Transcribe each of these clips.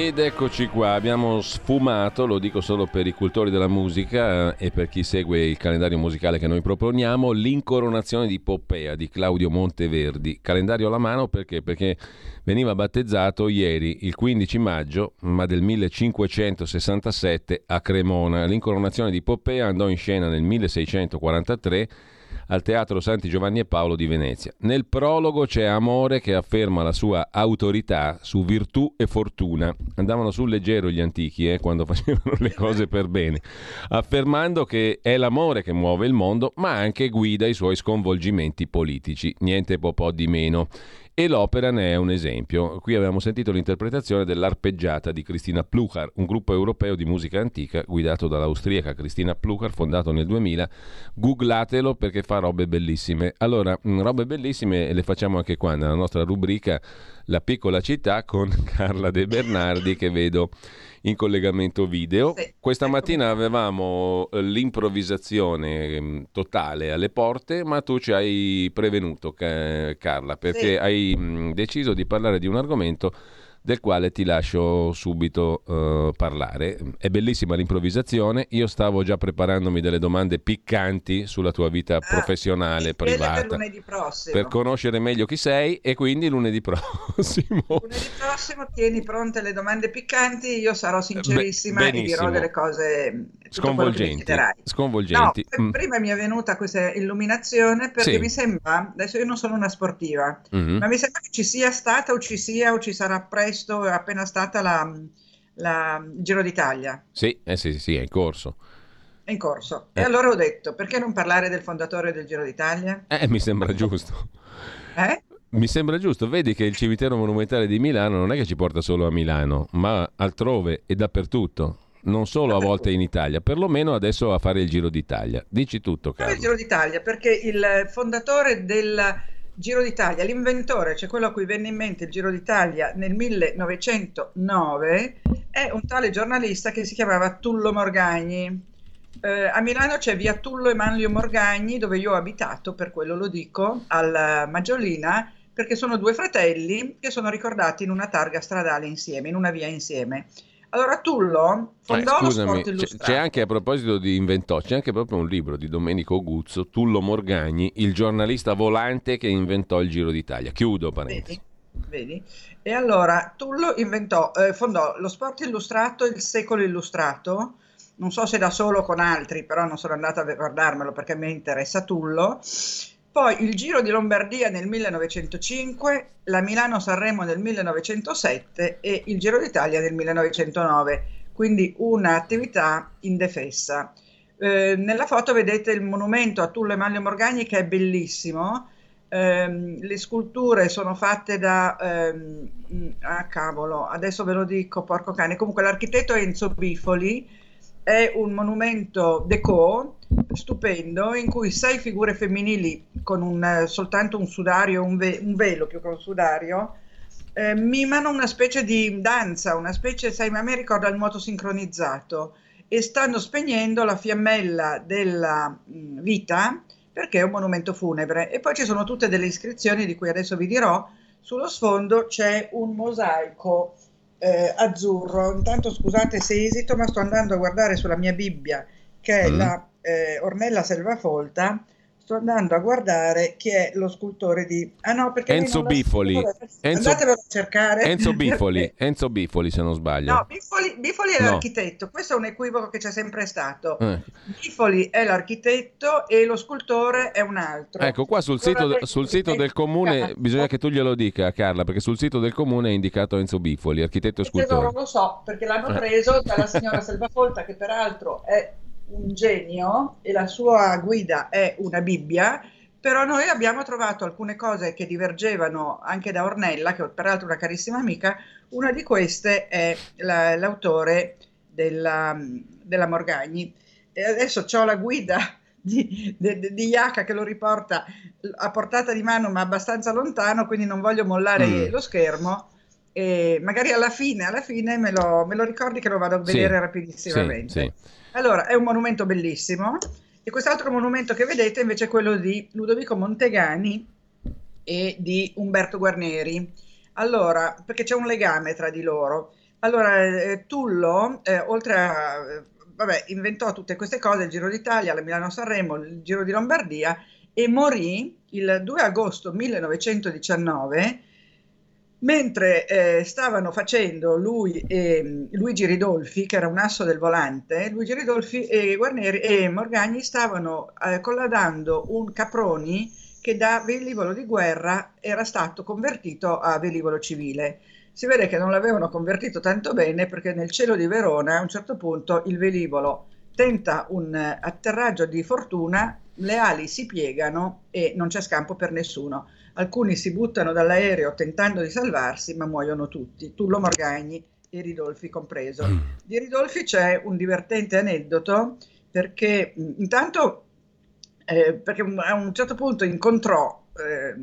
Ed eccoci qua, abbiamo sfumato, lo dico solo per i cultori della musica eh, e per chi segue il calendario musicale che noi proponiamo, l'incoronazione di Poppea di Claudio Monteverdi. Calendario alla mano perché? Perché veniva battezzato ieri, il 15 maggio, ma del 1567 a Cremona. L'incoronazione di Poppea andò in scena nel 1643 al Teatro Santi Giovanni e Paolo di Venezia. Nel prologo c'è Amore che afferma la sua autorità su virtù e fortuna. Andavano sul leggero gli antichi eh, quando facevano le cose per bene, affermando che è l'amore che muove il mondo, ma anche guida i suoi sconvolgimenti politici. Niente po' di meno e l'opera ne è un esempio. Qui abbiamo sentito l'interpretazione dell'Arpeggiata di Cristina Pluchar, un gruppo europeo di musica antica guidato dall'austriaca Cristina Pluchar, fondato nel 2000. Googlatelo perché fa robe bellissime. Allora, mm, robe bellissime le facciamo anche qua nella nostra rubrica La piccola città con Carla De Bernardi che vedo in collegamento video. Sì, Questa ecco. mattina avevamo eh, l'improvvisazione ehm, totale alle porte, ma tu ci hai prevenuto, Carla, perché sì. hai mm, deciso di parlare di un argomento del quale ti lascio subito uh, parlare. È bellissima l'improvvisazione, io stavo già preparandomi delle domande piccanti sulla tua vita ah, professionale, privata, per, per, conoscere meglio chi sei e quindi lunedì prossimo. Lunedì prossimo tieni pronte le domande piccanti, io sarò sincerissima Be- e dirò delle cose sconvolgenti. sconvolgenti. No, mm. Prima mi è venuta questa illuminazione perché sì. mi sembra, adesso io non sono una sportiva, mm-hmm. ma mi sembra che ci sia stata o ci sia o ci sarà presto, appena stata la, la Giro d'Italia. Sì, eh sì, sì, è in corso. È in corso. Eh. E allora ho detto, perché non parlare del fondatore del Giro d'Italia? Eh, mi sembra giusto. Eh? Mi sembra giusto, vedi che il cimitero monumentale di Milano non è che ci porta solo a Milano, ma altrove e dappertutto non solo a volte in Italia, perlomeno adesso a fare il Giro d'Italia. Dici tutto, Carlo. il Giro d'Italia, perché il fondatore del Giro d'Italia, l'inventore, cioè quello a cui venne in mente il Giro d'Italia nel 1909, è un tale giornalista che si chiamava Tullo Morgagni. Eh, a Milano c'è via Tullo Emanlio Morgagni, dove io ho abitato, per quello lo dico, alla Maggiolina, perché sono due fratelli che sono ricordati in una targa stradale insieme, in una via insieme. Allora Tullo fondò eh, scusami, c'è, c'è, anche a proposito di inventò, c'è anche proprio un libro di Domenico Guzzo, Tullo Morgagni, il giornalista volante che inventò il Giro d'Italia. Chiudo parentesi. Vedi? Vedi? E allora Tullo inventò, eh, fondò lo sport illustrato, il secolo illustrato, non so se da solo o con altri, però non sono andata a guardarmelo perché mi interessa Tullo poi il Giro di Lombardia nel 1905, la Milano-Sanremo nel 1907 e il Giro d'Italia nel 1909, quindi un'attività indefessa. Eh, nella foto vedete il monumento a Tullo Emanlio Morgagni che è bellissimo, eh, le sculture sono fatte da... Ehm, ah cavolo, adesso ve lo dico, porco cane, comunque l'architetto Enzo Bifoli, è un monumento deco stupendo in cui sei figure femminili con un, soltanto un sudario, un, ve, un, velo più che un sudario, eh, mimano una specie di danza, una specie, sai, ma a me ricorda il nuoto sincronizzato e stanno spegnendo la fiammella della mh, vita perché è un monumento funebre. E poi ci sono tutte delle iscrizioni di cui adesso vi dirò. Sullo sfondo c'è un mosaico eh, azzurro. Intanto scusate se esito, ma sto andando a guardare sulla mia Bibbia, che è mm. la eh, Ornella Selvafolta, sto andando a guardare chi è lo scultore di... Ah no, perché Enzo Bifoli. Enzo... Andatevelo a cercare. Enzo Bifoli, Enzo Bifoli se non sbaglio. No, Bifoli, Bifoli è no. l'architetto, questo è un equivoco che c'è sempre stato. Eh. Bifoli è l'architetto e lo scultore è un altro. Ecco, qua sul sito, sul sito del comune, bisogna che tu glielo dica Carla, perché sul sito del comune è indicato Enzo Bifoli, architetto e scultore. Non lo so, perché l'hanno eh. preso dalla signora Selvafolta che peraltro è un genio e la sua guida è una Bibbia, però noi abbiamo trovato alcune cose che divergevano anche da Ornella, che peraltro è una carissima amica, una di queste è la, l'autore della, della, Morgagni. E adesso ho la guida di, di, di Iaca che lo riporta a portata di mano ma abbastanza lontano, quindi non voglio mollare mm. lo schermo e magari alla fine, alla fine me lo, me lo ricordi che lo vado a vedere sì, rapidissimamente. Sì, sì. Allora, è un monumento bellissimo e quest'altro monumento che vedete invece è quello di Ludovico Montegani e di Umberto Guarneri. Allora, perché c'è un legame tra di loro. Allora, eh, Tullo, eh, oltre a... Eh, vabbè, inventò tutte queste cose, il Giro d'Italia, la Milano-Sanremo, il Giro di Lombardia e morì il 2 agosto 1919 mentre eh, stavano facendo lui e Luigi Ridolfi, che era un asso del volante, Luigi Ridolfi e Guarneri e Morgagni stavano eh, colladando un Caproni che da velivolo di guerra era stato convertito a velivolo civile. Si vede che non l'avevano convertito tanto bene perché nel cielo di Verona a un certo punto il velivolo tenta un atterraggio di fortuna, le ali si piegano e non c'è scampo per nessuno Alcuni si buttano dall'aereo tentando di salvarsi, ma muoiono tutti, Tullo Morgagni e Ridolfi compreso. Mm. Di Ridolfi c'è un divertente aneddoto perché intanto eh, perché a un certo punto incontrò eh,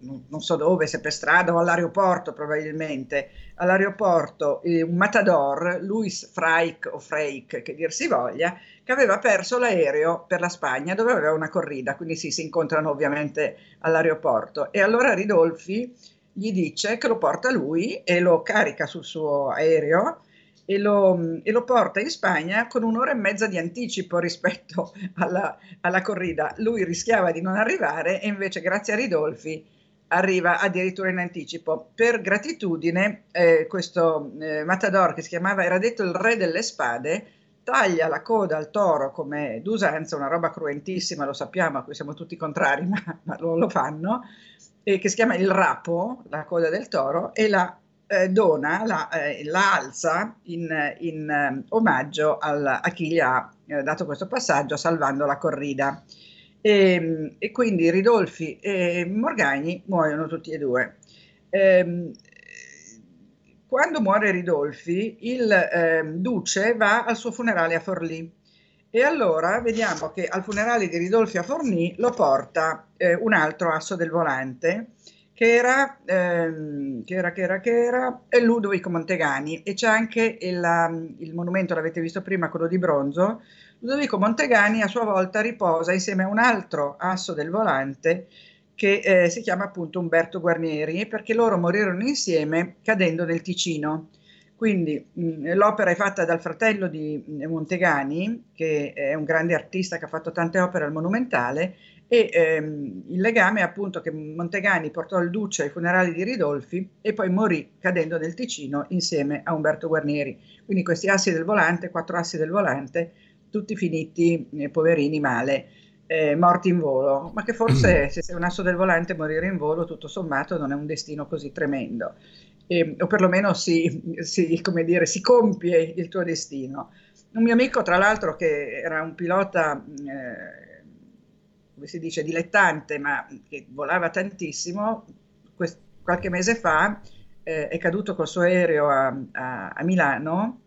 non so dove, se per strada o all'aeroporto probabilmente, all'aeroporto eh, un matador, Luis Freik o Freik, che dir si voglia, che aveva perso l'aereo per la Spagna dove aveva una corrida, quindi sì, si incontrano ovviamente all'aeroporto. E allora Ridolfi gli dice che lo porta lui e lo carica sul suo aereo e lo, e lo, porta in Spagna con un'ora e mezza di anticipo rispetto alla, alla, corrida. Lui rischiava di non arrivare e invece grazie a Ridolfi arriva addirittura in anticipo. Per gratitudine eh, questo eh, Matador che si chiamava, era detto il re delle spade, taglia la coda al toro come d'usanza, una roba cruentissima, lo sappiamo, a cui siamo tutti contrari, ma, ma lo, lo, fanno, e che si chiama il rapo, la coda del toro, e la eh, dona, la, eh, la, alza in, in eh, omaggio al, a chi gli ha eh, dato questo passaggio salvando la corrida. E, e, quindi Ridolfi e Morgagni muoiono tutti e due. Eh, quando muore Ridolfi, il eh, duce va al suo funerale a Forlì e allora vediamo che al funerale di Ridolfi a Forlì lo porta eh, un altro asso del volante che era, ehm, che era, che era, che era Ludovico Montegani e c'è anche il, il monumento, l'avete visto prima, quello di bronzo. Ludovico Montegani a sua volta riposa insieme a un altro asso del volante che eh, si chiama appunto Umberto Guarnieri, perché loro morirono insieme cadendo nel Ticino. Quindi mh, l'opera è fatta dal fratello di Montegani, che è un grande artista che ha fatto tante opere al Monumentale, e ehm, il legame è appunto che Montegani portò il duce ai funerali di Ridolfi e poi morì cadendo nel Ticino insieme a Umberto Guarnieri. Quindi questi assi del volante, quattro assi del volante, tutti finiti, eh, poverini, male eh, morti in volo, ma che forse mm. se sei un asso del volante morire in volo tutto sommato non è un destino così tremendo, e, o perlomeno si, si, dire, si, compie il tuo destino. Un mio amico, tra l'altro, che era un pilota, eh, come si dice, dilettante, ma che volava tantissimo, quest- qualche mese fa eh, è caduto col suo aereo a, a, a Milano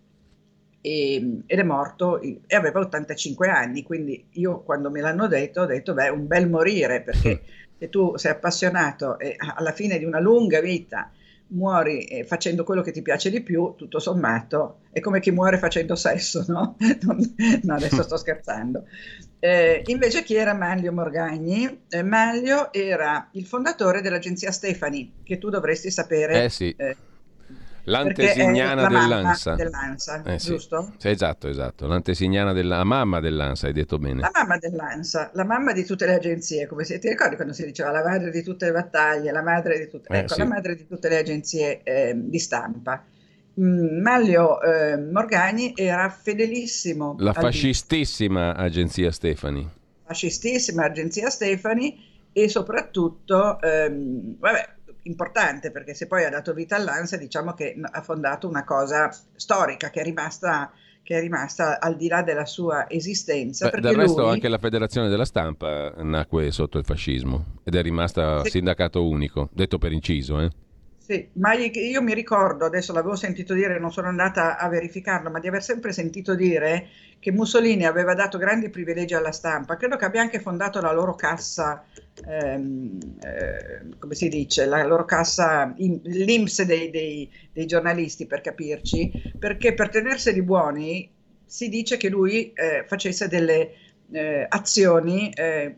e, ed è morto e aveva 85 anni, quindi io quando me l'hanno detto ho detto beh un bel morire perché se tu sei appassionato e alla fine di una lunga vita muori eh, facendo quello che ti piace di più, tutto sommato, è come chi muore facendo sesso, no? no adesso sto scherzando. Eh, invece chi era Manlio Morgagni? Eh, Manlio era il fondatore dell'agenzia Stefani, che tu dovresti sapere. Eh sì. Eh, L'antesignana dell'Ansa. dell'Ansa eh, giusto? Sì. esatto, esatto. L'antesignana della la mamma dell'Ansa, hai detto bene. La mamma dell'Ansa, la mamma di tutte le agenzie, come se ti ricordi quando si diceva la madre di tutte le battaglie, la madre di, tutte, eh, ecco, sì. la madre di tutte le agenzie eh, di stampa. Mm, Maglio eh, Morgani era fedelissimo. La fascistissima agenzia Stefani. Fascistissima agenzia Stefani e soprattutto, ehm, vabbè, importante perché se poi ha dato vita all'ANSA diciamo che ha fondato una cosa storica che è rimasta che è rimasta al di là della sua esistenza. Beh, del resto lui... anche la Federazione della Stampa nacque sotto il fascismo ed è rimasta sì. sindacato unico, detto per inciso. Eh? Sì, ma io mi ricordo, adesso l'avevo sentito dire, non sono andata a verificarlo, ma di aver sempre sentito dire che Mussolini aveva dato grandi privilegi alla stampa. Credo che abbia anche fondato la loro cassa, ehm, eh, come si dice, la loro cassa, l'IMS dei, dei, dei, giornalisti, per capirci, perché per tenerseli buoni si dice che lui eh, facesse delle eh, azioni eh,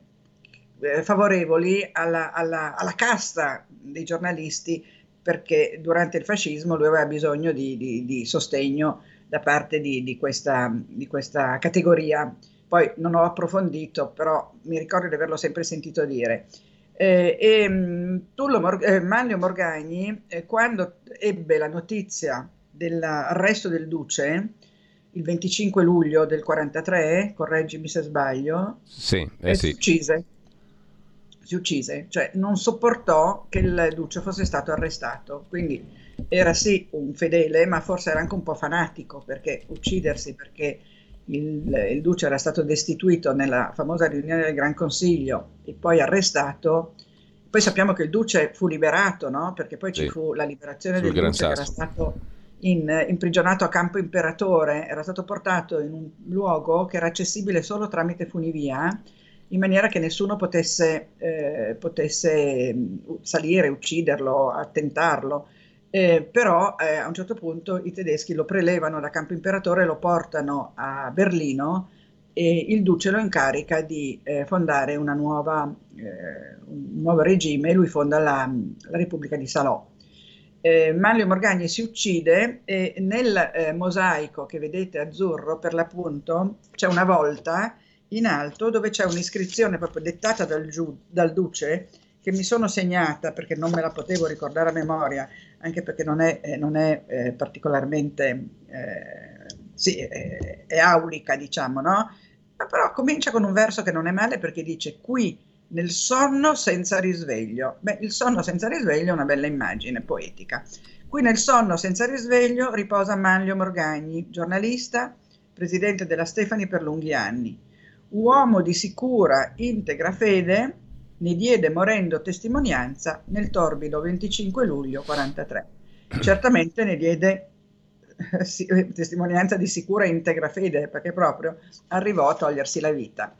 favorevoli alla, alla, alla casta dei giornalisti perché durante il fascismo lui aveva bisogno di, di, di sostegno da parte di, di, questa, di questa categoria. Poi non ho approfondito, però mi ricordo di averlo sempre sentito dire. Eh, e mm, Tullo Mor- eh, Manlio Morgagni, eh, quando ebbe la notizia dell'arresto del Duce, il 25 luglio del 43, correggimi se sbaglio, sì, eh sì. uccise si uccise, cioè non sopportò che il duce fosse stato arrestato, quindi era sì un fedele, ma forse era anche un po' fanatico perché uccidersi perché il, il duce era stato destituito nella famosa riunione del Gran Consiglio e poi arrestato. Poi sappiamo che il duce fu liberato, no? Perché poi ci fu la liberazione del duce Sasso. che era stato in, imprigionato a Campo Imperatore, era stato portato in un luogo che era accessibile solo tramite funivia in maniera che nessuno potesse, eh, potesse mm, salire, ucciderlo, attentarlo. Eh, però eh, a un certo punto i tedeschi lo prelevano da Campo Imperatore lo portano a Berlino e il duce lo incarica di eh, fondare nuova, eh, un nuovo regime e lui fonda la, la Repubblica di Salò. Eh, Manlio Morgagni si uccide e nel eh, mosaico che vedete azzurro per l'appunto c'è una volta in alto dove c'è un'iscrizione proprio dettata dal, giu, dal duce che mi sono segnata perché non me la potevo ricordare a memoria, anche perché non è, eh, non è eh, particolarmente, eh, sì, è, è aulica, diciamo, no? Ma però comincia con un verso che non è male perché dice qui nel sonno senza risveglio. Beh, il sonno senza risveglio è una bella immagine poetica. Qui nel sonno senza risveglio riposa Manlio Morgagni, giornalista, presidente della Stefani per lunghi anni uomo di sicura, integra fede, ne diede morendo testimonianza nel torbido 25 luglio 43. Certamente ne diede eh, testimonianza di sicura integra fede perché proprio arrivò a togliersi la vita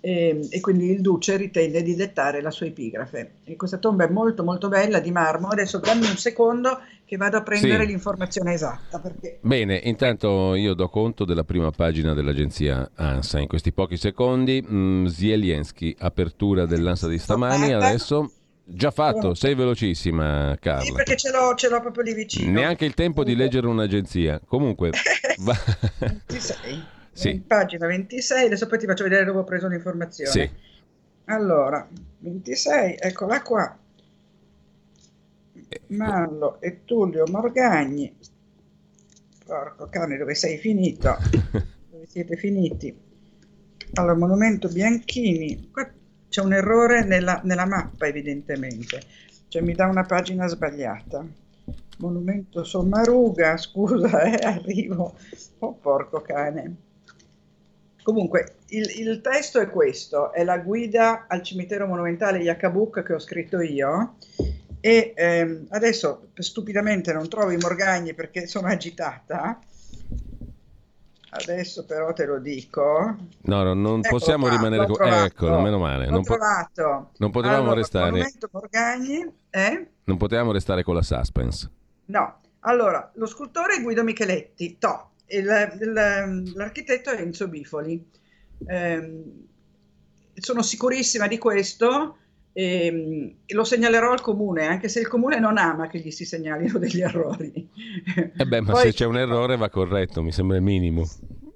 e, e, quindi il duce ritenne di dettare la sua epigrafe. E questa tomba è molto molto bella di marmo. Adesso dammi un secondo che vado a prendere sì. l'informazione esatta. Perché... Bene, intanto io do conto della prima pagina dell'agenzia ANSA in questi pochi secondi. Mm, Zielienski, apertura dell'ANSA di stamani, adesso... Già fatto, sei velocissima Carla. Sì, perché ce l'ho, ce l'ho proprio lì vicino. Neanche il tempo di leggere un'agenzia. Comunque... va... Ci sei sì. pagina 26, adesso poi ti faccio vedere dove ho preso l'informazione. Sì. Allora, 26, eccola qua. Mallo e Tullio Morgagni. Porco cane, dove sei finito? dove siete finiti? Allora, Monumento Bianchini. Qua c'è un errore nella, nella mappa, evidentemente. Cioè, mi dà una pagina sbagliata. Monumento Sommaruga, scusa, eh, arrivo. Oh, porco cane. Comunque, il, il, testo è questo, è la guida al cimitero monumentale Yakabuk che ho scritto io e ehm, adesso stupidamente non trovo i morgagni perché sono agitata. Adesso però te lo dico. No, no non ecco possiamo qua, rimanere con... Eccolo, meno male. Non trovato. Non potevamo allora, restare... Morgagni, eh? Non potevamo restare con la suspense. No. Allora, lo scultore è Guido Micheletti, to, il, il, l'architetto è Enzo Bifoli. Eh, sono sicurissima di questo e, e, lo segnalerò al comune, anche se il comune non ama che gli si segnalino degli errori. Eh beh, ma poi, se c'è un errore va corretto, mi sembra il minimo.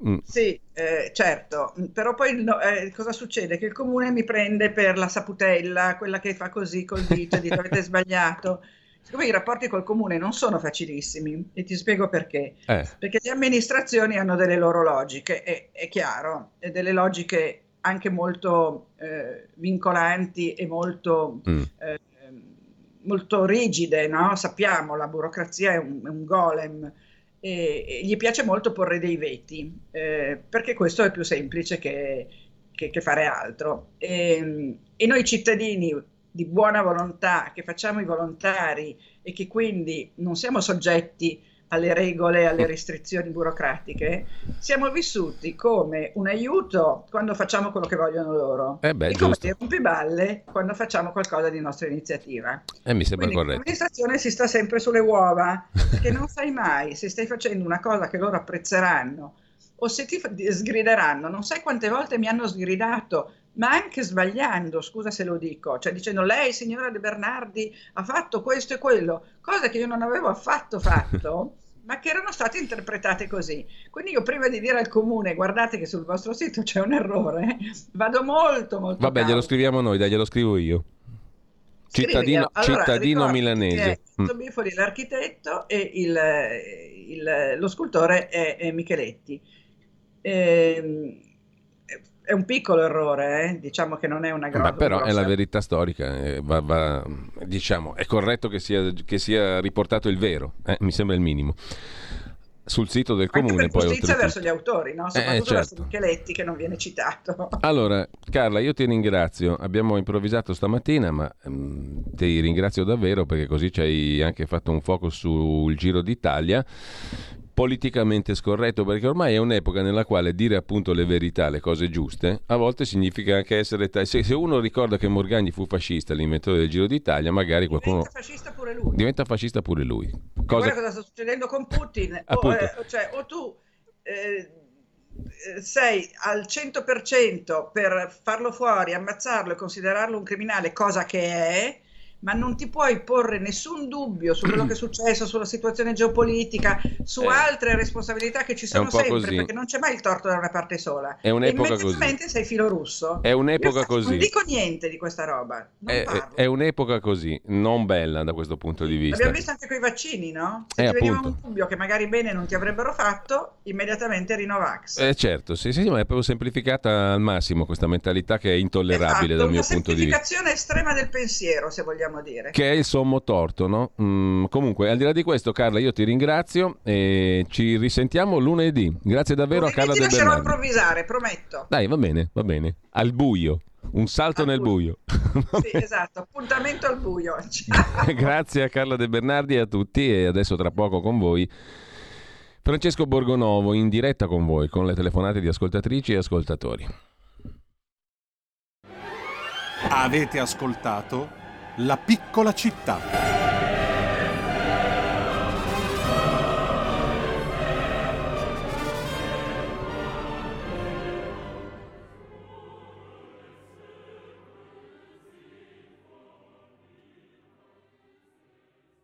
Mm. Sì, eh, certo, però poi no, eh, cosa succede? Che il comune mi prende per la saputella, quella che fa così col dito, dite avete sbagliato. Siccome i rapporti col comune non sono facilissimi, e ti spiego perché. Eh. Perché le amministrazioni hanno delle loro logiche, è, è chiaro, e delle logiche anche molto eh, vincolanti e molto, mm. eh, molto rigide, no? Sappiamo, la burocrazia è un, è un golem. E, e, gli piace molto porre dei veti, eh, perché questo è più semplice che, che, che fare altro. E, e noi cittadini di buona volontà, che facciamo i volontari e che quindi non siamo soggetti alle regole, alle restrizioni burocratiche, siamo vissuti come un aiuto quando facciamo quello che vogliono loro eh beh, e come dei rompiballe quando facciamo qualcosa di nostra iniziativa. Eh, mi sembra Quindi, corretto. L'amministrazione si sta sempre sulle uova, perché non sai mai se stai facendo una cosa che loro apprezzeranno o se ti sgrideranno. Non sai quante volte mi hanno sgridato ma anche sbagliando, scusa se lo dico, cioè dicendo lei, signora De Bernardi, ha fatto questo e quello, cose che io non avevo affatto fatto, ma che erano state interpretate così. Quindi io prima di dire al comune, guardate che sul vostro sito c'è un errore, vado molto, molto... Vabbè, cauto. glielo scriviamo noi, dai, glielo scrivo io. Cittadino, allora, cittadino milanese. Mm. Bifoli l'architetto e il, il, lo scultore è, è Micheletti. E, è un piccolo errore, eh? diciamo che non è una grossa. Beh, però grossa... è la verità storica, eh, va, va, diciamo, è corretto che sia, che sia riportato il vero, eh, mi sembra il minimo. Sul sito del comune Anche per poi giustizia verso gli autori, no? soprattutto eh, certo. verso Micheletti che non viene citato. Allora, Carla, io ti ringrazio. Abbiamo improvvisato stamattina, ma um, ti ringrazio davvero perché così ci hai anche fatto un focus sul Giro d'Italia politicamente scorretto, perché ormai è un'epoca nella quale dire appunto le verità, le cose giuste, a volte significa anche essere... Ta- se, se, uno ricorda che Morgagni fu fascista, l'inventore del Giro d'Italia, magari qualcuno... Diventa fascista pure lui. Diventa fascista pure lui. Cosa... Guarda cosa sta succedendo con Putin. o, eh, cioè, o tu... Eh, sei al 100% per farlo fuori, ammazzarlo e considerarlo un criminale, cosa che è, ma non ti puoi porre nessun dubbio su quello che è successo, sulla situazione geopolitica, su eh, altre responsabilità che ci sono sempre, così. perché non c'è mai il torto da una parte sola. È un'epoca immediatamente così. sei filo russo. È un'epoca Io così. Non dico niente di questa roba. È, è, un'epoca così, non bella da questo punto di vista. L'abbiamo visto anche con i vaccini, no? Se eh, ti veniva un dubbio che magari bene non ti avrebbero fatto, immediatamente Rinovax. Eh certo, sì, sì, ma è proprio semplificata al massimo questa mentalità che è intollerabile esatto, dal mio punto di vista. Una semplificazione estrema del pensiero, se vogliamo dire. Che è il sommo torto, no? Mm, comunque, al di là di questo, Carla, io ti ringrazio e ci risentiamo lunedì. Grazie davvero lunedì a Carla ti De lascerò Bernardi. improvvisare, prometto. Dai, va bene, va bene. Al buio. Un salto al nel buio. buio. sì, esatto, appuntamento al buio. Grazie a Carla De Bernardi e a tutti e adesso tra poco con voi Francesco Borgonovo in diretta con voi con le telefonate di ascoltatrici e ascoltatori. Avete ascoltato La piccola città.